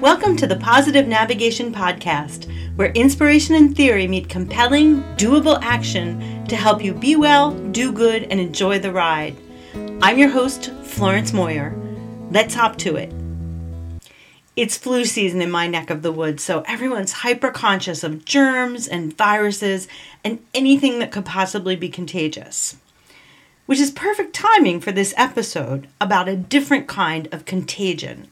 Welcome to the Positive Navigation Podcast, where inspiration and theory meet compelling, doable action to help you be well, do good, and enjoy the ride. I'm your host, Florence Moyer. Let's hop to it. It's flu season in my neck of the woods, so everyone's hyper conscious of germs and viruses and anything that could possibly be contagious. Which is perfect timing for this episode about a different kind of contagion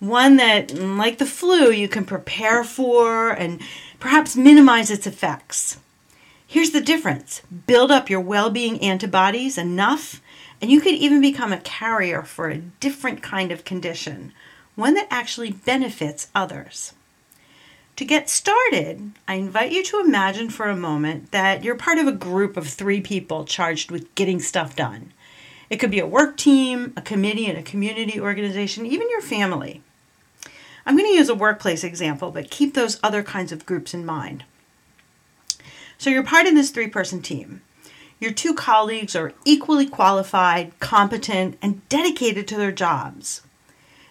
one that, mm, like the flu, you can prepare for and perhaps minimize its effects. Here's the difference build up your well being antibodies enough, and you could even become a carrier for a different kind of condition, one that actually benefits others. To get started, I invite you to imagine for a moment that you're part of a group of three people charged with getting stuff done. It could be a work team, a committee, and a community organization, even your family. I'm going to use a workplace example, but keep those other kinds of groups in mind. So you're part of this three person team. Your two colleagues are equally qualified, competent, and dedicated to their jobs.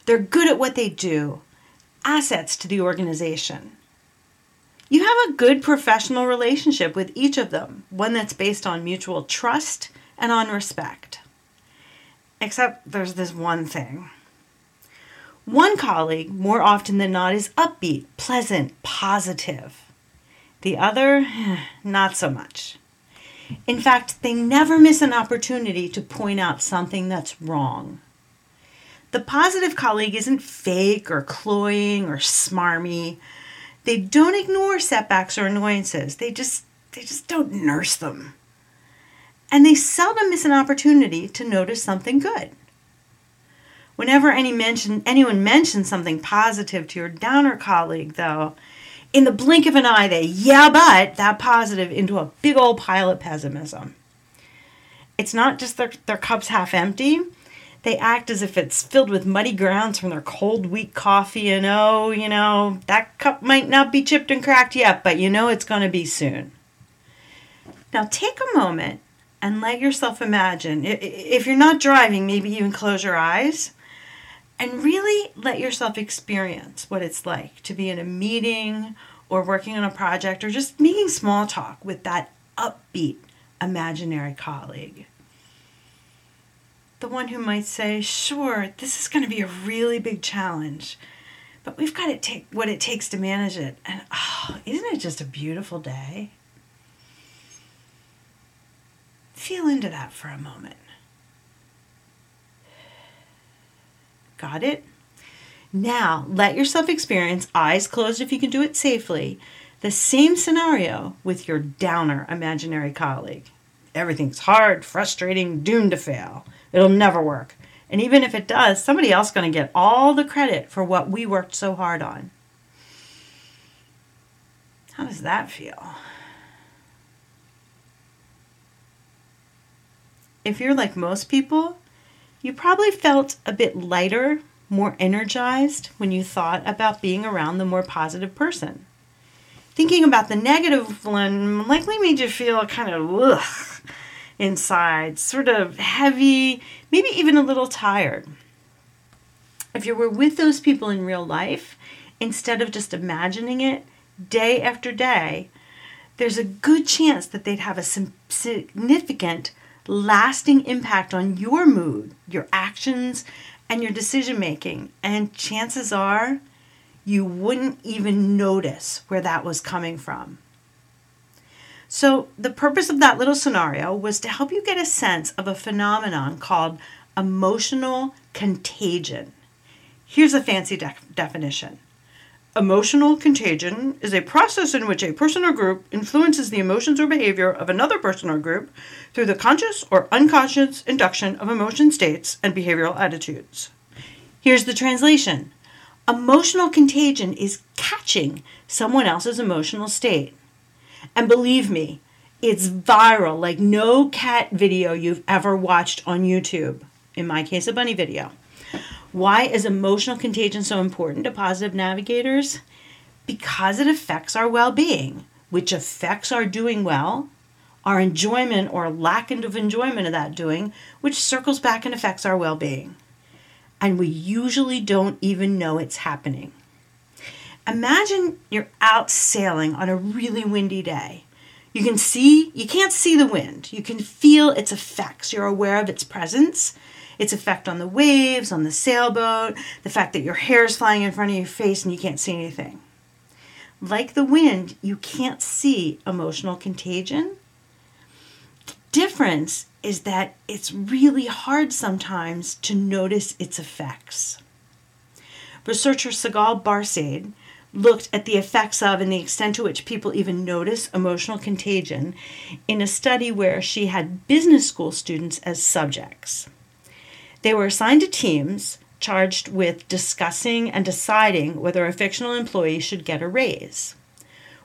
They're good at what they do, assets to the organization. You have a good professional relationship with each of them, one that's based on mutual trust and on respect. Except there's this one thing. One colleague, more often than not, is upbeat, pleasant, positive. The other, not so much. In fact, they never miss an opportunity to point out something that's wrong. The positive colleague isn't fake or cloying or smarmy. They don't ignore setbacks or annoyances. They just they just don't nurse them. And they seldom miss an opportunity to notice something good. Whenever any mention, anyone mentions something positive to your downer colleague, though, in the blink of an eye, they yeah, but that positive into a big old pile of pessimism. It's not just their, their cup's half empty. They act as if it's filled with muddy grounds from their cold, weak coffee, and oh, you know, that cup might not be chipped and cracked yet, but you know it's going to be soon. Now take a moment and let yourself imagine. If you're not driving, maybe even close your eyes and really let yourself experience what it's like to be in a meeting or working on a project or just making small talk with that upbeat imaginary colleague. The one who might say, Sure, this is going to be a really big challenge, but we've got to take what it takes to manage it. And oh, isn't it just a beautiful day? Feel into that for a moment. Got it? Now, let yourself experience, eyes closed if you can do it safely, the same scenario with your downer imaginary colleague. Everything's hard, frustrating, doomed to fail. It'll never work. And even if it does, somebody else going to get all the credit for what we worked so hard on. How does that feel? If you're like most people, you probably felt a bit lighter, more energized when you thought about being around the more positive person. Thinking about the negative one likely made you feel kind of ugh inside, sort of heavy, maybe even a little tired. If you were with those people in real life, instead of just imagining it day after day, there's a good chance that they'd have a significant lasting impact on your mood, your actions, and your decision making. And chances are you wouldn't even notice where that was coming from. So, the purpose of that little scenario was to help you get a sense of a phenomenon called emotional contagion. Here's a fancy de- definition Emotional contagion is a process in which a person or group influences the emotions or behavior of another person or group through the conscious or unconscious induction of emotion states and behavioral attitudes. Here's the translation Emotional contagion is catching someone else's emotional state. And believe me, it's viral like no cat video you've ever watched on YouTube. In my case, a bunny video. Why is emotional contagion so important to positive navigators? Because it affects our well being, which affects our doing well, our enjoyment or lack of enjoyment of that doing, which circles back and affects our well being. And we usually don't even know it's happening. Imagine you're out sailing on a really windy day. You can see, you can't see the wind. You can feel its effects. You're aware of its presence, its effect on the waves, on the sailboat, the fact that your hair is flying in front of your face and you can't see anything. Like the wind, you can't see emotional contagion. The difference is that it's really hard sometimes to notice its effects. Researcher Sigal Barsade looked at the effects of and the extent to which people even notice emotional contagion in a study where she had business school students as subjects. They were assigned to teams charged with discussing and deciding whether a fictional employee should get a raise.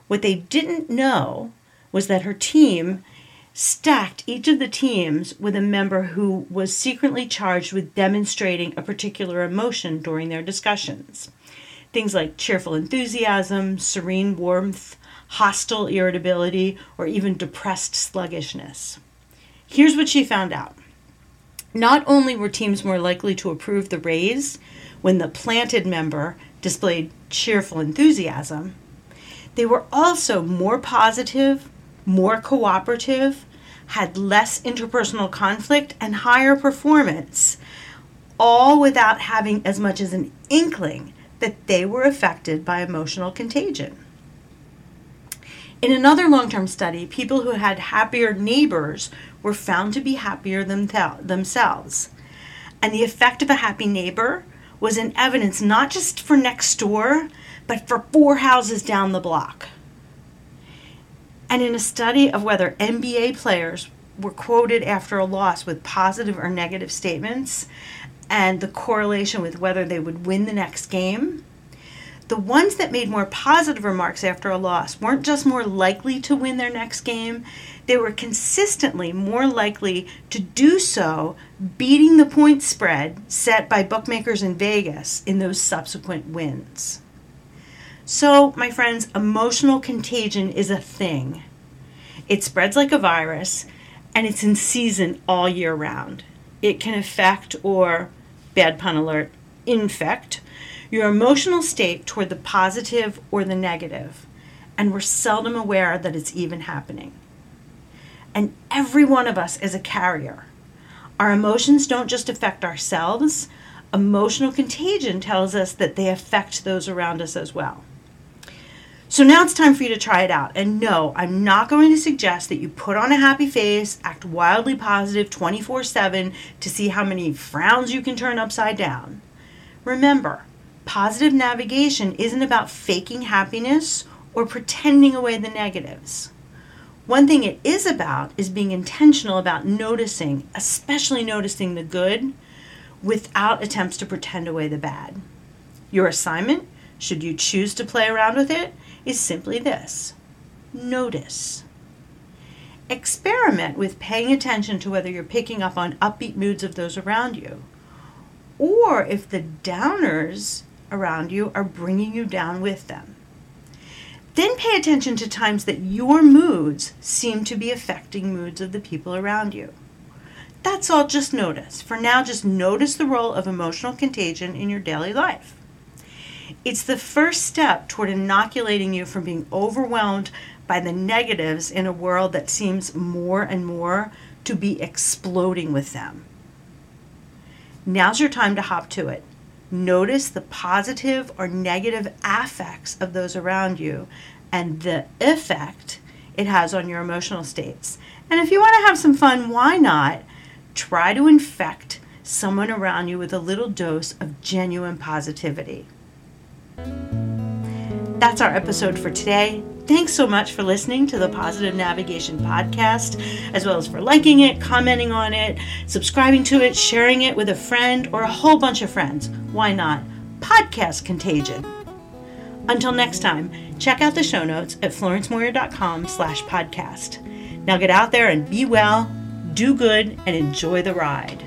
What they didn't know was that her team stacked each of the teams with a member who was secretly charged with demonstrating a particular emotion during their discussions. Things like cheerful enthusiasm, serene warmth, hostile irritability, or even depressed sluggishness. Here's what she found out. Not only were teams more likely to approve the raise when the planted member displayed cheerful enthusiasm, they were also more positive, more cooperative, had less interpersonal conflict, and higher performance, all without having as much as an inkling that they were affected by emotional contagion. In another long term study, people who had happier neighbors were found to be happier them- themselves. And the effect of a happy neighbor was in evidence not just for next door, but for four houses down the block. And in a study of whether NBA players were quoted after a loss with positive or negative statements and the correlation with whether they would win the next game, the ones that made more positive remarks after a loss weren't just more likely to win their next game, they were consistently more likely to do so, beating the point spread set by bookmakers in Vegas in those subsequent wins. So, my friends, emotional contagion is a thing. It spreads like a virus, and it's in season all year round. It can affect, or, bad pun alert, infect your emotional state toward the positive or the negative, and we're seldom aware that it's even happening. And every one of us is a carrier. Our emotions don't just affect ourselves, emotional contagion tells us that they affect those around us as well. So now it's time for you to try it out. And no, I'm not going to suggest that you put on a happy face, act wildly positive 24 7 to see how many frowns you can turn upside down. Remember, Positive navigation isn't about faking happiness or pretending away the negatives. One thing it is about is being intentional about noticing, especially noticing the good, without attempts to pretend away the bad. Your assignment, should you choose to play around with it, is simply this notice. Experiment with paying attention to whether you're picking up on upbeat moods of those around you, or if the downers around you are bringing you down with them. Then pay attention to times that your moods seem to be affecting moods of the people around you. That's all, just notice. For now, just notice the role of emotional contagion in your daily life. It's the first step toward inoculating you from being overwhelmed by the negatives in a world that seems more and more to be exploding with them. Now's your time to hop to it. Notice the positive or negative affects of those around you and the effect it has on your emotional states. And if you want to have some fun, why not try to infect someone around you with a little dose of genuine positivity? That's our episode for today. Thanks so much for listening to the Positive Navigation Podcast, as well as for liking it, commenting on it, subscribing to it, sharing it with a friend or a whole bunch of friends. Why not? Podcast contagion. Until next time, check out the show notes at florencemoyer.com slash podcast. Now get out there and be well, do good, and enjoy the ride.